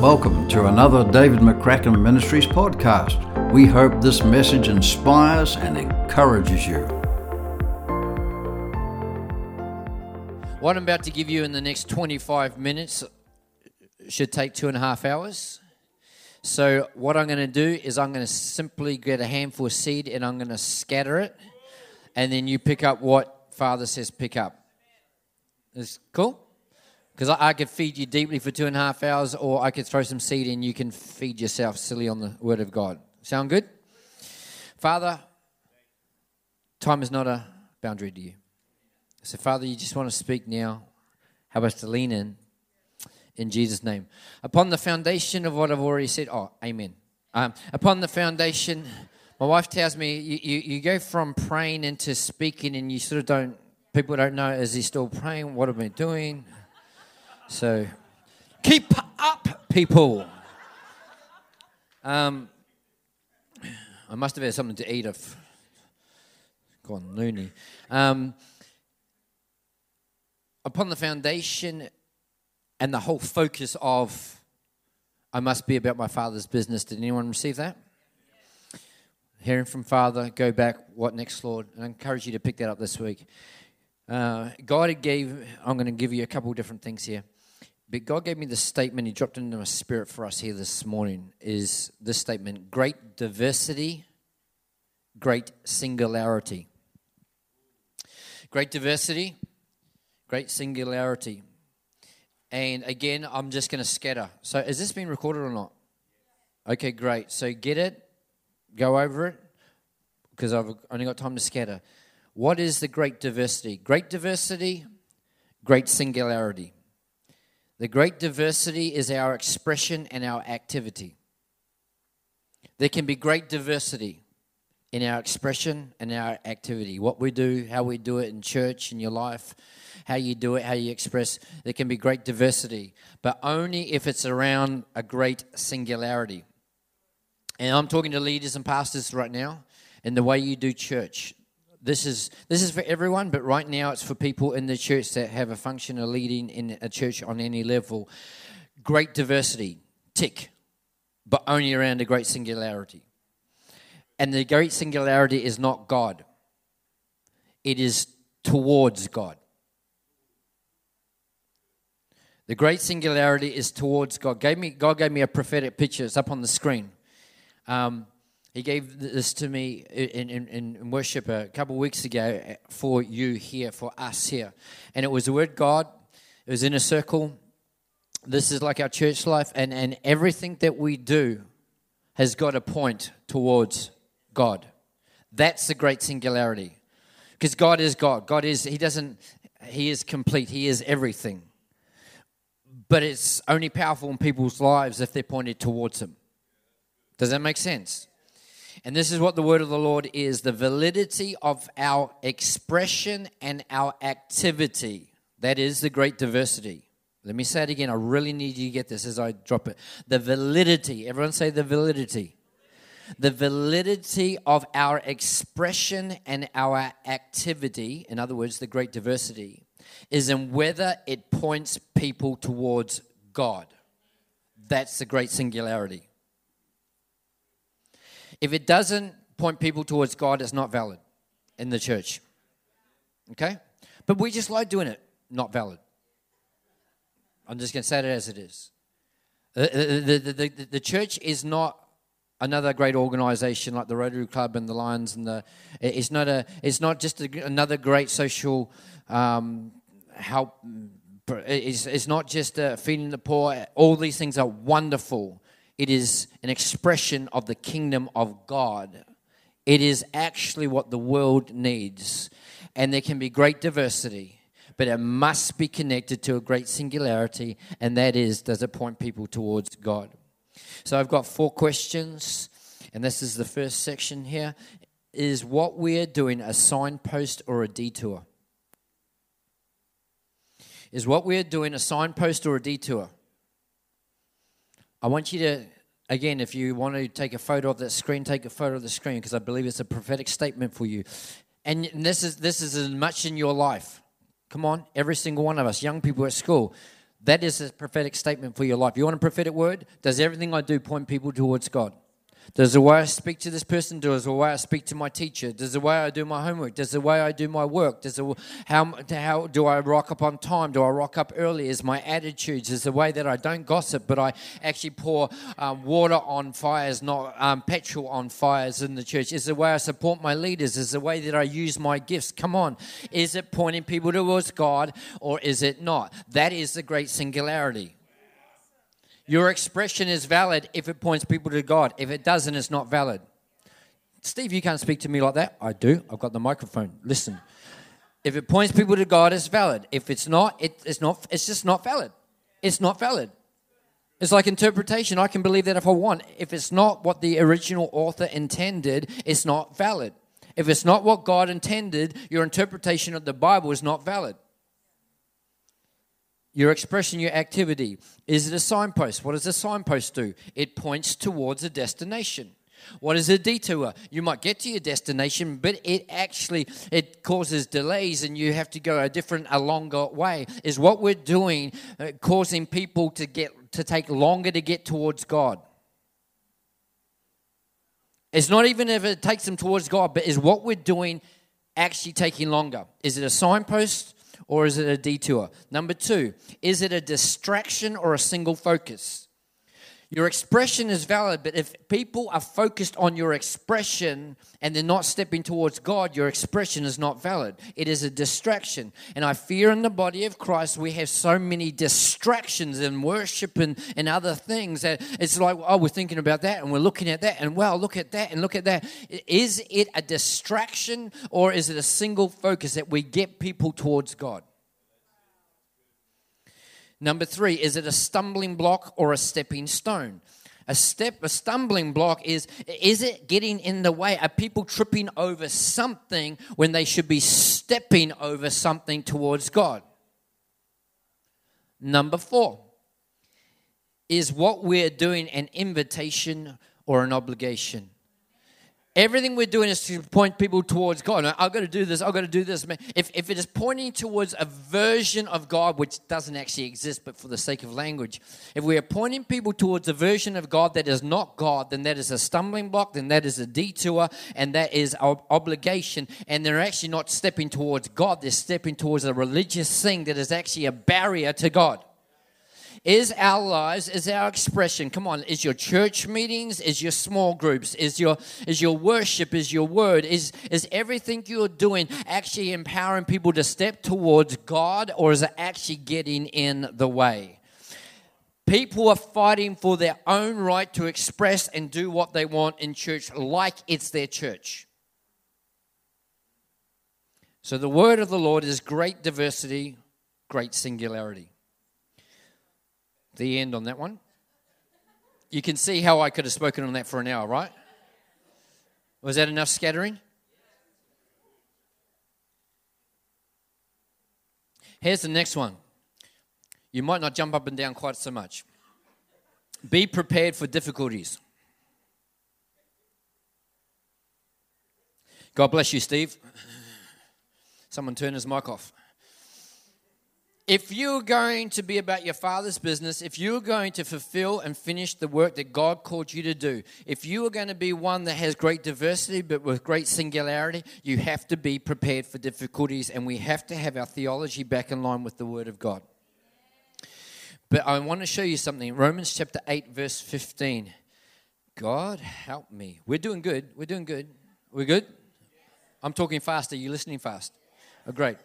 Welcome to another David McCracken Ministries podcast. We hope this message inspires and encourages you. What I'm about to give you in the next 25 minutes should take two and a half hours. So, what I'm going to do is I'm going to simply get a handful of seed and I'm going to scatter it, and then you pick up what Father says pick up. Is cool? Because I, I, could feed you deeply for two and a half hours, or I could throw some seed in. you can feed yourself silly on the Word of God. Sound good? Father, time is not a boundary to you. So, Father, you just want to speak now. Help us to lean in in Jesus' name. Upon the foundation of what I've already said, oh, amen. Um, upon the foundation, my wife tells me you, you, you go from praying into speaking, and you sort of don't, people don't know, is he still praying? What am I doing? So keep up, people. Um, I must have had something to eat. I've gone loony. Um, upon the foundation and the whole focus of I must be about my father's business. Did anyone receive that? Hearing from Father, go back. What next, Lord? And I encourage you to pick that up this week. Uh, God gave, I'm going to give you a couple different things here. But God gave me this statement, He dropped into my spirit for us here this morning, is this statement great diversity, great singularity. Great diversity, great singularity. And again, I'm just going to scatter. So, is this being recorded or not? Okay, great. So, get it, go over it, because I've only got time to scatter. What is the great diversity? Great diversity, great singularity. The great diversity is our expression and our activity. There can be great diversity in our expression and our activity. What we do, how we do it in church, in your life, how you do it, how you express. There can be great diversity, but only if it's around a great singularity. And I'm talking to leaders and pastors right now in the way you do church this is this is for everyone, but right now it's for people in the church that have a function of leading in a church on any level. Great diversity, tick, but only around a great singularity. And the great singularity is not God. It is towards God. The great singularity is towards God. Gave me, God gave me a prophetic picture. It's up on the screen. Um, he gave this to me in, in, in worship a couple weeks ago eh, for you here, for us here. And it was the word God. It was in a circle. This is like our church life. And, and everything that we do has got a point towards God. That's the great singularity. Because God is God. God is, He doesn't, He is complete. He is everything. But it's only powerful in people's lives if they're pointed towards Him. Does that make sense? And this is what the word of the Lord is the validity of our expression and our activity. That is the great diversity. Let me say it again. I really need you to get this as I drop it. The validity. Everyone say the validity. The validity of our expression and our activity, in other words, the great diversity, is in whether it points people towards God. That's the great singularity. If it doesn't point people towards God, it's not valid in the church. Okay? But we just like doing it. Not valid. I'm just going to say it as it is. The, the, the, the, the church is not another great organization like the Rotary Club and the Lions and the. It's not a. It's not just a, another great social um, help. It's, it's not just uh, feeding the poor. All these things are wonderful, it is an expression of the kingdom of God. It is actually what the world needs. And there can be great diversity, but it must be connected to a great singularity, and that is does it point people towards God? So I've got four questions, and this is the first section here. Is what we're doing a signpost or a detour? Is what we're doing a signpost or a detour? I want you to, again, if you want to take a photo of that screen, take a photo of the screen because I believe it's a prophetic statement for you. And this is this is as much in your life. Come on, every single one of us, young people at school, That is a prophetic statement for your life. You want a prophetic word? Does everything I do point people towards God? Does the way I speak to this person, does the way I speak to my teacher, does the way I do my homework, does the way I do my work, does the, how, how do I rock up on time, do I rock up early, is my attitudes, is the way that I don't gossip, but I actually pour um, water on fires, not um, petrol on fires in the church, is the way I support my leaders, is the way that I use my gifts. Come on, is it pointing people towards God or is it not? That is the great singularity. Your expression is valid if it points people to God. If it doesn't, it's not valid. Steve, you can't speak to me like that. I do. I've got the microphone. Listen. If it points people to God, it's valid. If it's not, it, it's not. It's just not valid. It's not valid. It's like interpretation. I can believe that if I want. If it's not what the original author intended, it's not valid. If it's not what God intended, your interpretation of the Bible is not valid. Your expression, your activity. Is it a signpost? What does a signpost do? It points towards a destination. What is a detour? You might get to your destination, but it actually it causes delays, and you have to go a different, a longer way. Is what we're doing uh, causing people to get to take longer to get towards God? It's not even if it takes them towards God, but is what we're doing actually taking longer? Is it a signpost? Or is it a detour? Number two, is it a distraction or a single focus? Your expression is valid, but if people are focused on your expression and they're not stepping towards God, your expression is not valid. It is a distraction. And I fear in the body of Christ, we have so many distractions in worship and, and other things that it's like, oh, we're thinking about that and we're looking at that and wow, look at that and look at that. Is it a distraction or is it a single focus that we get people towards God? Number three, is it a stumbling block or a stepping stone? A step, a stumbling block is is it getting in the way? Are people tripping over something when they should be stepping over something towards God? Number four, is what we're doing an invitation or an obligation? Everything we're doing is to point people towards God. I've got to do this. I've got to do this. If, if it is pointing towards a version of God which doesn't actually exist, but for the sake of language, if we are pointing people towards a version of God that is not God, then that is a stumbling block, then that is a detour, and that is our obligation. And they're actually not stepping towards God, they're stepping towards a religious thing that is actually a barrier to God. Is our lives, is our expression, come on, is your church meetings, is your small groups, is your is your worship, is your word, is is everything you're doing actually empowering people to step towards God or is it actually getting in the way? People are fighting for their own right to express and do what they want in church like it's their church. So the word of the Lord is great diversity, great singularity the end on that one. You can see how I could have spoken on that for an hour, right? Was that enough scattering? Here's the next one. You might not jump up and down quite so much. Be prepared for difficulties. God bless you, Steve. Someone turn his mic off if you're going to be about your father's business, if you're going to fulfill and finish the work that God called you to do, if you are going to be one that has great diversity but with great singularity, you have to be prepared for difficulties and we have to have our theology back in line with the Word of God. But I want to show you something. Romans chapter 8, verse 15. God help me. We're doing good. We're doing good. We're good? I'm talking fast. Are you listening fast? Oh, great.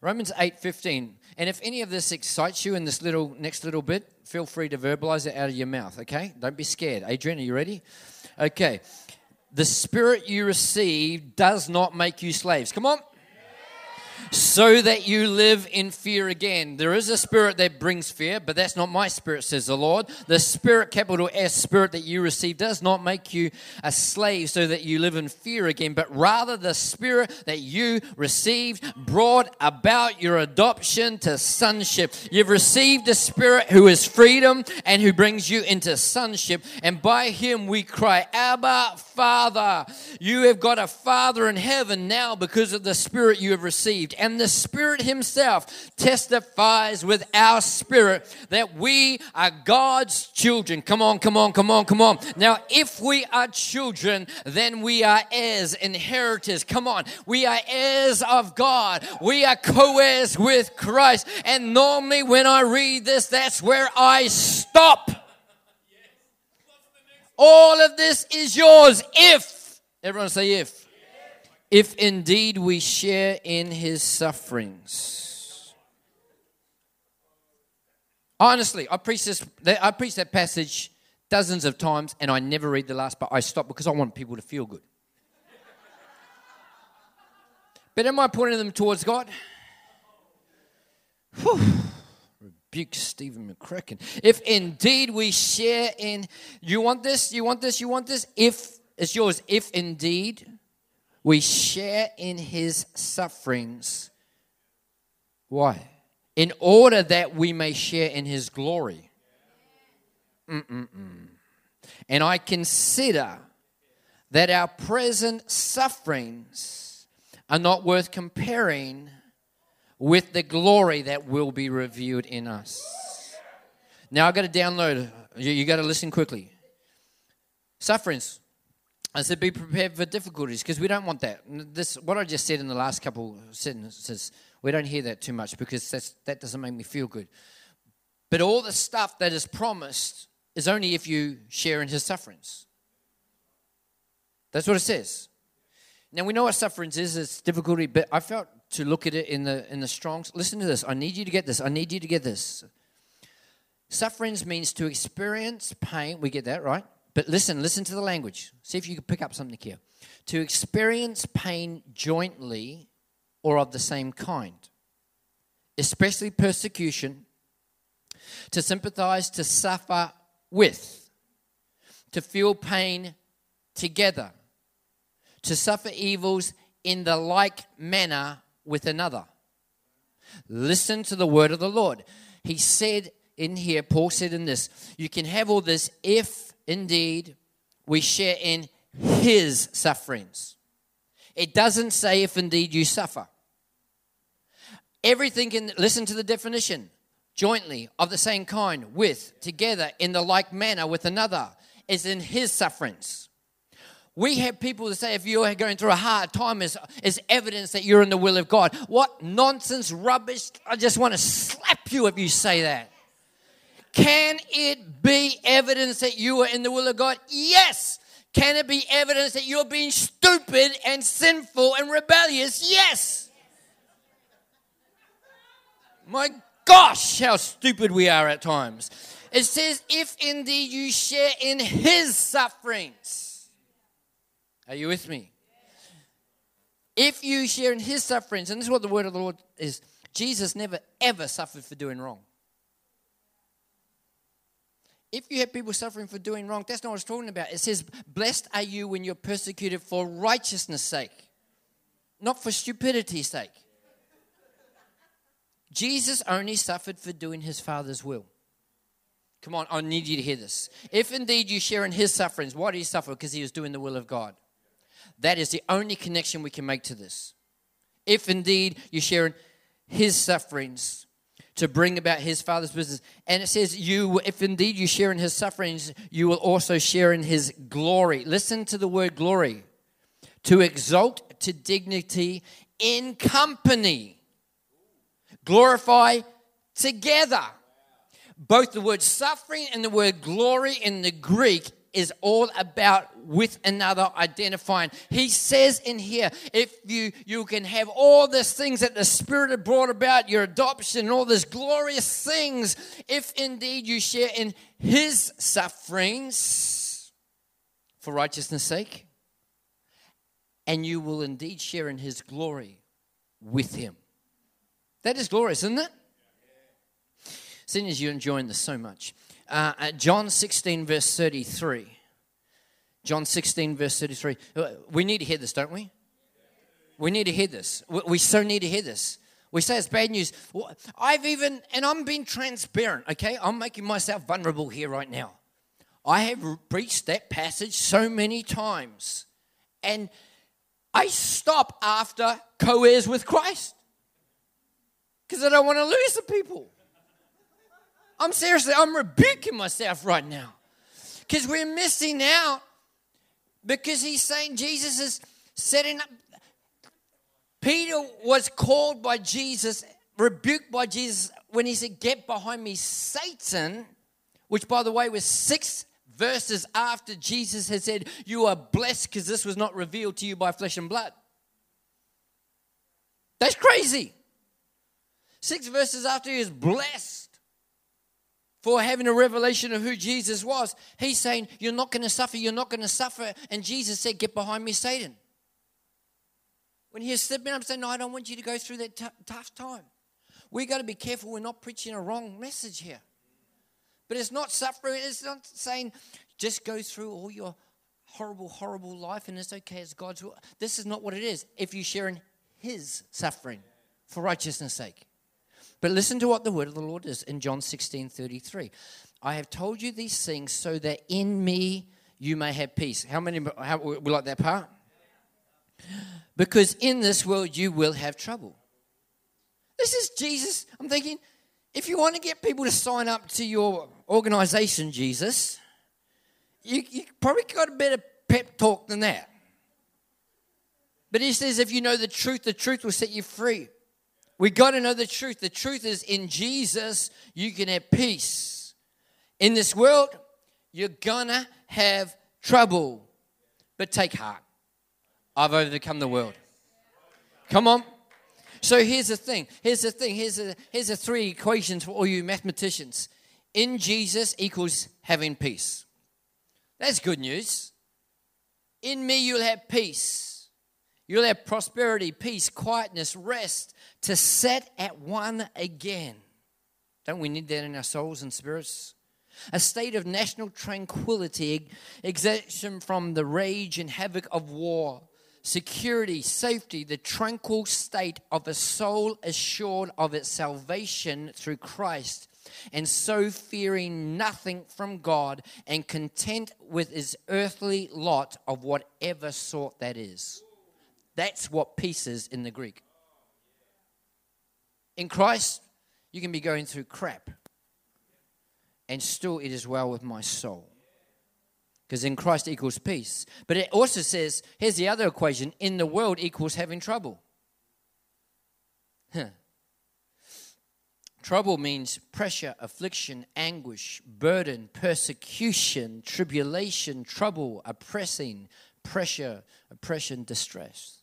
Romans 8:15. And if any of this excites you in this little next little bit, feel free to verbalize it out of your mouth, okay? Don't be scared. Adrian, are you ready? Okay. The spirit you receive does not make you slaves. Come on so that you live in fear again. There is a spirit that brings fear, but that's not my spirit, says the Lord. The spirit, capital S, spirit that you receive does not make you a slave so that you live in fear again, but rather the spirit that you received brought about your adoption to sonship. You've received a spirit who is freedom and who brings you into sonship, and by him we cry, Abba, Father. You have got a Father in heaven now because of the Spirit you have received. And the Spirit Himself testifies with our spirit that we are God's children. Come on, come on, come on, come on. Now, if we are children, then we are heirs, inheritors. Come on. We are heirs of God. We are co heirs with Christ. And normally, when I read this, that's where I stop. All of this is yours if, everyone say if, if indeed we share in his sufferings. Honestly, I preach this, I preach that passage dozens of times and I never read the last, but I stop because I want people to feel good. But am I pointing them towards God? Whew rebuke Stephen McCracken. If indeed we share in, you want this, you want this, you want this, if it's yours, if indeed we share in his sufferings. Why? In order that we may share in his glory. Mm-mm-mm. And I consider that our present sufferings are not worth comparing with the glory that will be revealed in us. Now I got to download. You, you got to listen quickly. Sufferings. I said, be prepared for difficulties because we don't want that. This, what I just said in the last couple sentences, we don't hear that too much because that's, that doesn't make me feel good. But all the stuff that is promised is only if you share in his sufferings. That's what it says. Now we know what sufferings is, it's difficulty, but I felt to look at it in the in the Strongs. Listen to this. I need you to get this. I need you to get this. Sufferings means to experience pain. We get that, right? But listen, listen to the language. See if you can pick up something here. To experience pain jointly or of the same kind, especially persecution, to sympathize, to suffer with, to feel pain together, to suffer evils in the like manner with another. Listen to the word of the Lord. He said in here, Paul said in this, you can have all this if indeed we share in his sufferings. It doesn't say if indeed you suffer. Everything can, listen to the definition jointly, of the same kind, with, together, in the like manner with another, is in his sufferings. We have people that say if you're going through a hard time is, is evidence that you're in the will of God. What nonsense, rubbish. I just want to slap you if you say that. Can it be evidence that you are in the will of God? Yes. Can it be evidence that you're being stupid and sinful and rebellious? Yes. My gosh, how stupid we are at times. It says, if indeed you share in his sufferings. Are you with me? If you share in his sufferings, and this is what the word of the Lord is Jesus never ever suffered for doing wrong. If you have people suffering for doing wrong, that's not what it's talking about. It says, Blessed are you when you're persecuted for righteousness' sake, not for stupidity's sake. Jesus only suffered for doing his Father's will. Come on, I need you to hear this. If indeed you share in his sufferings, why did he suffer? Because he was doing the will of God. That is the only connection we can make to this. If indeed you share in his sufferings to bring about his father's business. And it says, you, if indeed you share in his sufferings, you will also share in his glory. Listen to the word glory. To exalt to dignity in company. Glorify together. Both the word suffering and the word glory in the Greek is all about with another identifying. He says in here, if you you can have all these things that the Spirit had brought about, your adoption, all these glorious things, if indeed you share in his sufferings for righteousness' sake, and you will indeed share in his glory with him. That is glorious, isn't it? Seeing as you're enjoying this so much. Uh, John 16, verse 33. John 16, verse 33. Uh, we need to hear this, don't we? We need to hear this. We so need to hear this. We say it's bad news. I've even, and I'm being transparent, okay? I'm making myself vulnerable here right now. I have preached that passage so many times. And I stop after co heirs with Christ because I don't want to lose the people. I'm seriously, I'm rebuking myself right now because we're missing out because he's saying Jesus is setting up. Peter was called by Jesus, rebuked by Jesus when he said, Get behind me, Satan, which by the way was six verses after Jesus had said, You are blessed because this was not revealed to you by flesh and blood. That's crazy. Six verses after he was blessed for having a revelation of who Jesus was, he's saying, You're not going to suffer, you're not going to suffer. And Jesus said, Get behind me, Satan. When he was stepping up saying, No, I don't want you to go through that t- tough time. We've got to be careful we're not preaching a wrong message here. But it's not suffering, it's not saying just go through all your horrible, horrible life and it's okay, it's God's will. This is not what it is if you share in his suffering for righteousness' sake. But listen to what the word of the Lord is in John 16 33. I have told you these things so that in me you may have peace. How many how, we like that part? Because in this world you will have trouble. This is Jesus. I'm thinking, if you want to get people to sign up to your organization, Jesus, you, you probably got a better pep talk than that. But he says, if you know the truth, the truth will set you free. We got to know the truth. The truth is in Jesus, you can have peace. In this world, you're gonna have trouble. But take heart. I've overcome the world. Come on. So here's the thing. Here's the thing. Here's the here's the three equations for all you mathematicians. In Jesus equals having peace. That's good news. In me you'll have peace. You'll have prosperity, peace, quietness, rest to set at one again. Don't we need that in our souls and spirits? A state of national tranquility, exemption from the rage and havoc of war security, safety, the tranquil state of a soul assured of its salvation through Christ, and so fearing nothing from God and content with his earthly lot of whatever sort that is. That's what peace is in the Greek. In Christ, you can be going through crap, and still it is well with my soul because in Christ equals peace. But it also says, here's the other equation in the world equals having trouble. Huh. Trouble means pressure, affliction, anguish, burden, persecution, tribulation, trouble, oppressing, pressure, oppression, distress.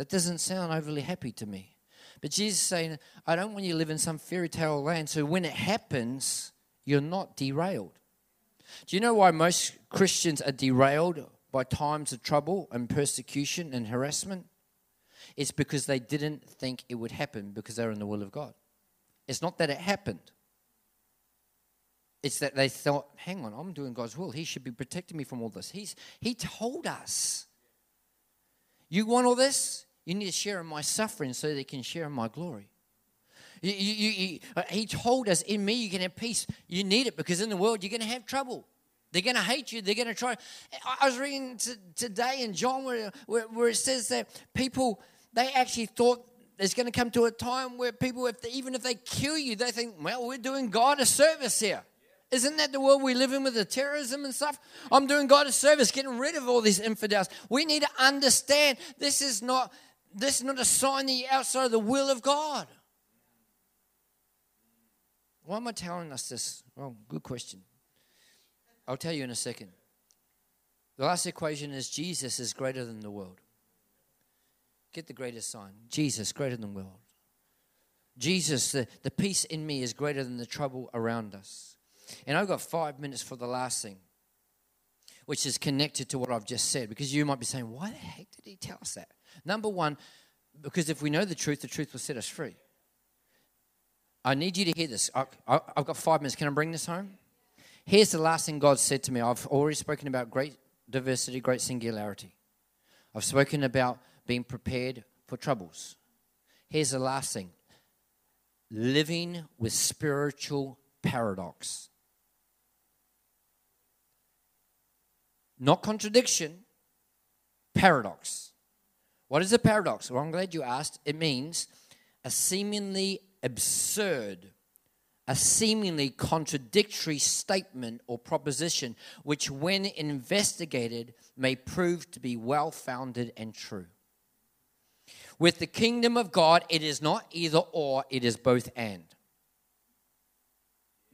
That doesn't sound overly happy to me. But Jesus is saying, I don't want you to live in some fairy tale land, so when it happens, you're not derailed. Do you know why most Christians are derailed by times of trouble and persecution and harassment? It's because they didn't think it would happen because they're in the will of God. It's not that it happened. It's that they thought, hang on, I'm doing God's will. He should be protecting me from all this. He's, he told us. You want all this? You need to share in my suffering so they can share in my glory. You, you, you, uh, he told us, in me you can have peace. You need it because in the world you're going to have trouble. They're going to hate you. They're going to try. I was reading t- today in John where, where, where, it says that people, they actually thought there's going to come to a time where people, if they, even if they kill you, they think, well, we're doing God a service here. Isn't that the world we live in with the terrorism and stuff? I'm doing God a service, getting rid of all these infidels. We need to understand this is not this is not a sign that you're outside of the will of God. Why am I telling us this? Well, good question. I'll tell you in a second. The last equation is Jesus is greater than the world. Get the greatest sign Jesus greater than the world. Jesus, the, the peace in me is greater than the trouble around us. And I've got five minutes for the last thing, which is connected to what I've just said, because you might be saying, why the heck did he tell us that? Number one, because if we know the truth, the truth will set us free. I need you to hear this. I, have got five minutes. Can I bring this home? Here's the last thing God said to me. I've already spoken about great diversity, great singularity. I've spoken about being prepared for troubles. Here's the last thing living with spiritual paradox. not contradiction, paradox. What is a paradox? Well, I'm glad you asked. It means a seemingly absurd, a seemingly contradictory statement or proposition, which, when investigated, may prove to be well founded and true. With the kingdom of God, it is not either or, it is both and.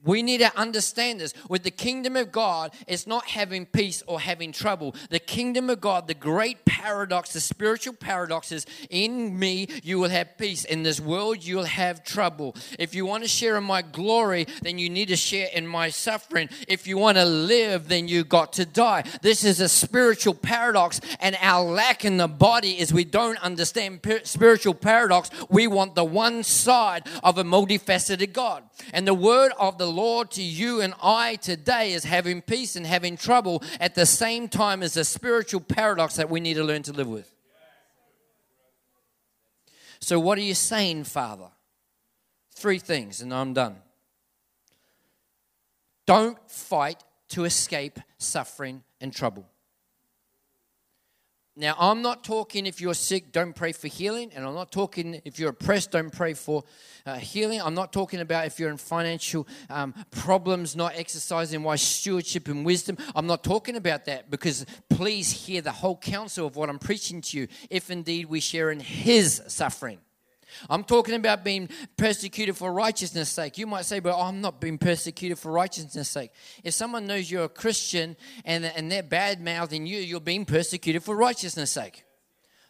We need to understand this. With the kingdom of God, it's not having peace or having trouble. The kingdom of God, the great paradox, the spiritual paradox is in me, you will have peace. In this world, you'll have trouble. If you want to share in my glory, then you need to share in my suffering. If you want to live, then you got to die. This is a spiritual paradox, and our lack in the body is we don't understand spiritual paradox. We want the one side of a multifaceted God. And the word of the Lord to you and I today is having peace and having trouble at the same time as a spiritual paradox that we need to learn to live with. So, what are you saying, Father? Three things, and I'm done. Don't fight to escape suffering and trouble. Now, I'm not talking if you're sick, don't pray for healing. And I'm not talking if you're oppressed, don't pray for uh, healing. I'm not talking about if you're in financial um, problems, not exercising wise stewardship and wisdom. I'm not talking about that because please hear the whole counsel of what I'm preaching to you if indeed we share in His suffering. I'm talking about being persecuted for righteousness' sake. You might say, but I'm not being persecuted for righteousness' sake. If someone knows you're a Christian and, and they're bad mouthing you, you're being persecuted for righteousness' sake.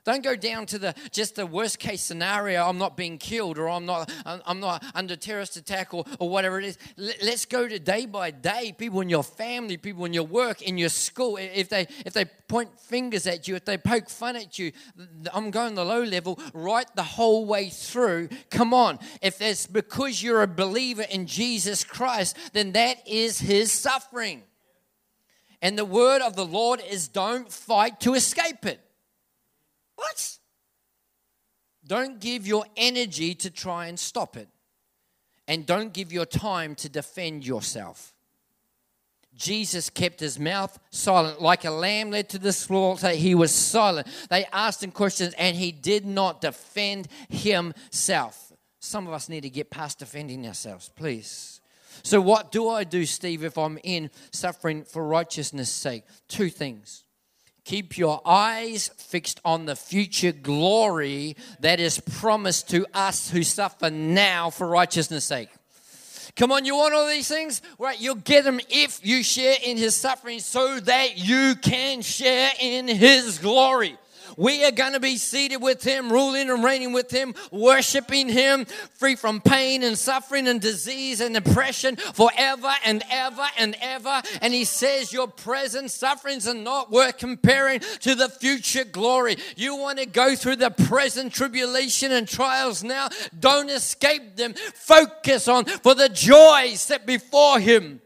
Don't go down to the just the worst case scenario. I'm not being killed, or I'm not I'm not under terrorist attack, or, or whatever it is. Let's go to day by day. People in your family, people in your work, in your school. If they if they point fingers at you, if they poke fun at you, I'm going the low level right the whole way through. Come on, if it's because you're a believer in Jesus Christ, then that is His suffering. And the word of the Lord is don't fight to escape it. What? Don't give your energy to try and stop it. And don't give your time to defend yourself. Jesus kept his mouth silent, like a lamb led to the slaughter. He was silent. They asked him questions, and he did not defend himself. Some of us need to get past defending ourselves, please. So, what do I do, Steve, if I'm in suffering for righteousness' sake? Two things. Keep your eyes fixed on the future glory that is promised to us who suffer now for righteousness' sake. Come on, you want all these things? Right, you'll get them if you share in his suffering so that you can share in his glory. We are going to be seated with Him, ruling and reigning with Him, worshiping Him, free from pain and suffering and disease and oppression forever and ever and ever. And He says, Your present sufferings are not worth comparing to the future glory. You want to go through the present tribulation and trials now? Don't escape them. Focus on for the joy set before Him.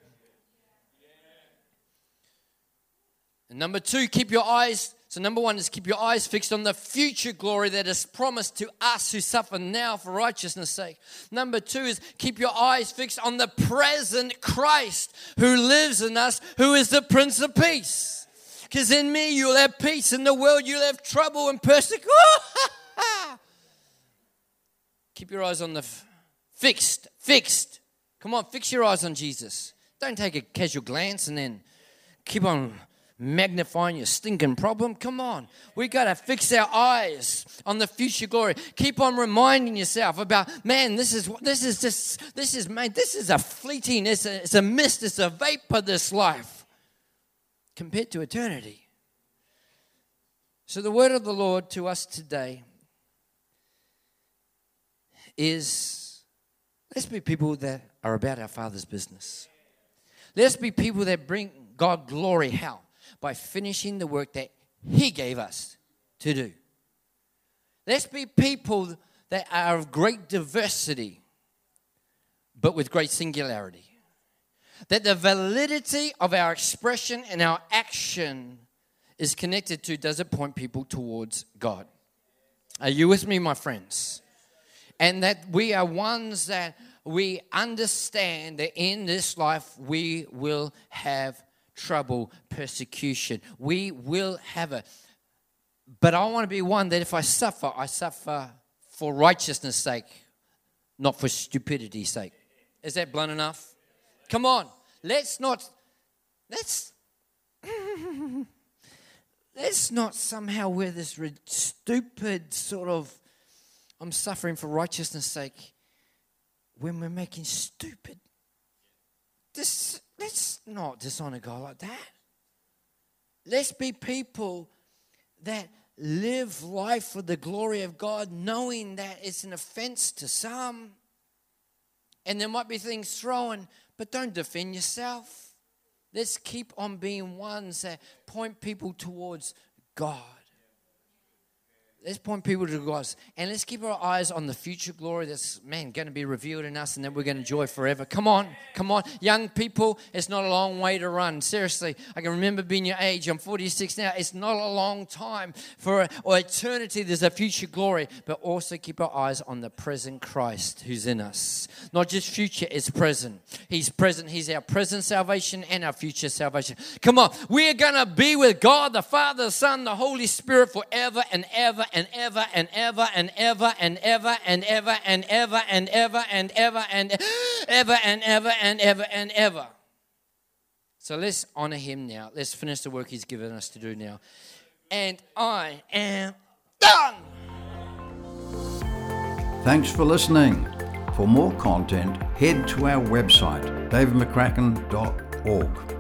And number two, keep your eyes so, number one is keep your eyes fixed on the future glory that is promised to us who suffer now for righteousness' sake. Number two is keep your eyes fixed on the present Christ who lives in us, who is the Prince of Peace. Because in me you'll have peace, in the world you'll have trouble and persecution. keep your eyes on the f- fixed, fixed. Come on, fix your eyes on Jesus. Don't take a casual glance and then keep on magnifying your stinking problem. Come on. We got to fix our eyes on the future glory. Keep on reminding yourself about, man, this is this is just this is made this is a fleeting, it's a, it's a mist, it's a vapor this life compared to eternity. So the word of the Lord to us today is let's be people that are about our Father's business. Let's be people that bring God glory. How? By finishing the work that He gave us to do. Let's be people that are of great diversity, but with great singularity. That the validity of our expression and our action is connected to does it point people towards God? Are you with me, my friends? And that we are ones that we understand that in this life we will have trouble, persecution. We will have it. But I want to be one that if I suffer, I suffer for righteousness' sake, not for stupidity's sake. Is that blunt enough? Come on. Let's not, let's, let's not somehow wear this stupid sort of, I'm suffering for righteousness' sake when we're making stupid. This, let's not dishonor God like that. Let's be people that live life for the glory of God, knowing that it's an offense to some. And there might be things thrown, but don't defend yourself. Let's keep on being ones that point people towards God. Let's point people to God. And let's keep our eyes on the future glory that's, man, going to be revealed in us and that we're going to enjoy forever. Come on, come on. Young people, it's not a long way to run. Seriously, I can remember being your age. I'm 46 now. It's not a long time for or eternity. There's a future glory, but also keep our eyes on the present Christ who's in us. Not just future, it's present. He's present. He's our present salvation and our future salvation. Come on, we're going to be with God, the Father, the Son, the Holy Spirit forever and ever and ever and ever and ever and ever and ever and ever and ever and ever and ever and ever and ever and ever. So let's honor him now. Let's finish the work he's given us to do now. And I am done. Thanks for listening. For more content, head to our website, davidmccracken.org.